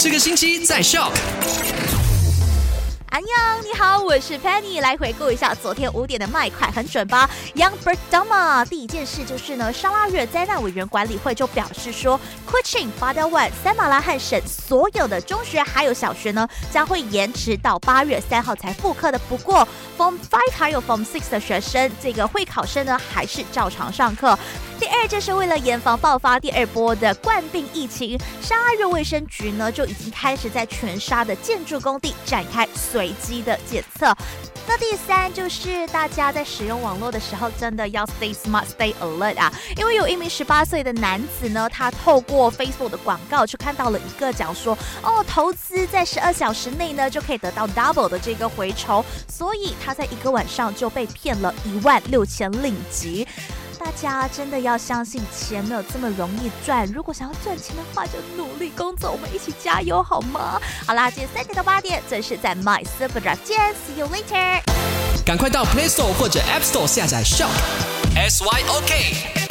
这个星期在 Shock。安阳，你好，我是 Penny，来回顾一下昨天五点的麦快很准吧？Young Bird Dama，第一件事就是呢，沙拉热灾难委员管理会就表示说，Kuching、巴德万、三马拉汉省所有的中学还有小学呢，将会延迟到八月三号才复课的。不过 Form Five 还有 Form Six 的学生，这个会考生呢，还是照常上课。二，就是为了严防爆发第二波的冠病疫情，沙拉热卫生局呢就已经开始在全沙的建筑工地展开随机的检测。那第三，就是大家在使用网络的时候，真的要 stay smart, stay alert 啊！因为有一名十八岁的男子呢，他透过 Facebook 的广告，就看到了一个讲说，哦，投资在十二小时内呢就可以得到 double 的这个回酬，所以他在一个晚上就被骗了一万六千令吉。大家真的要相信钱没有这么容易赚，如果想要赚钱的话，就努力工作，我们一起加油好吗？好啦，今天三点到八点准时在 My Super Drive 见，See you later。赶快到 Play Store 或者 App Store 下载 Shop S Y O K。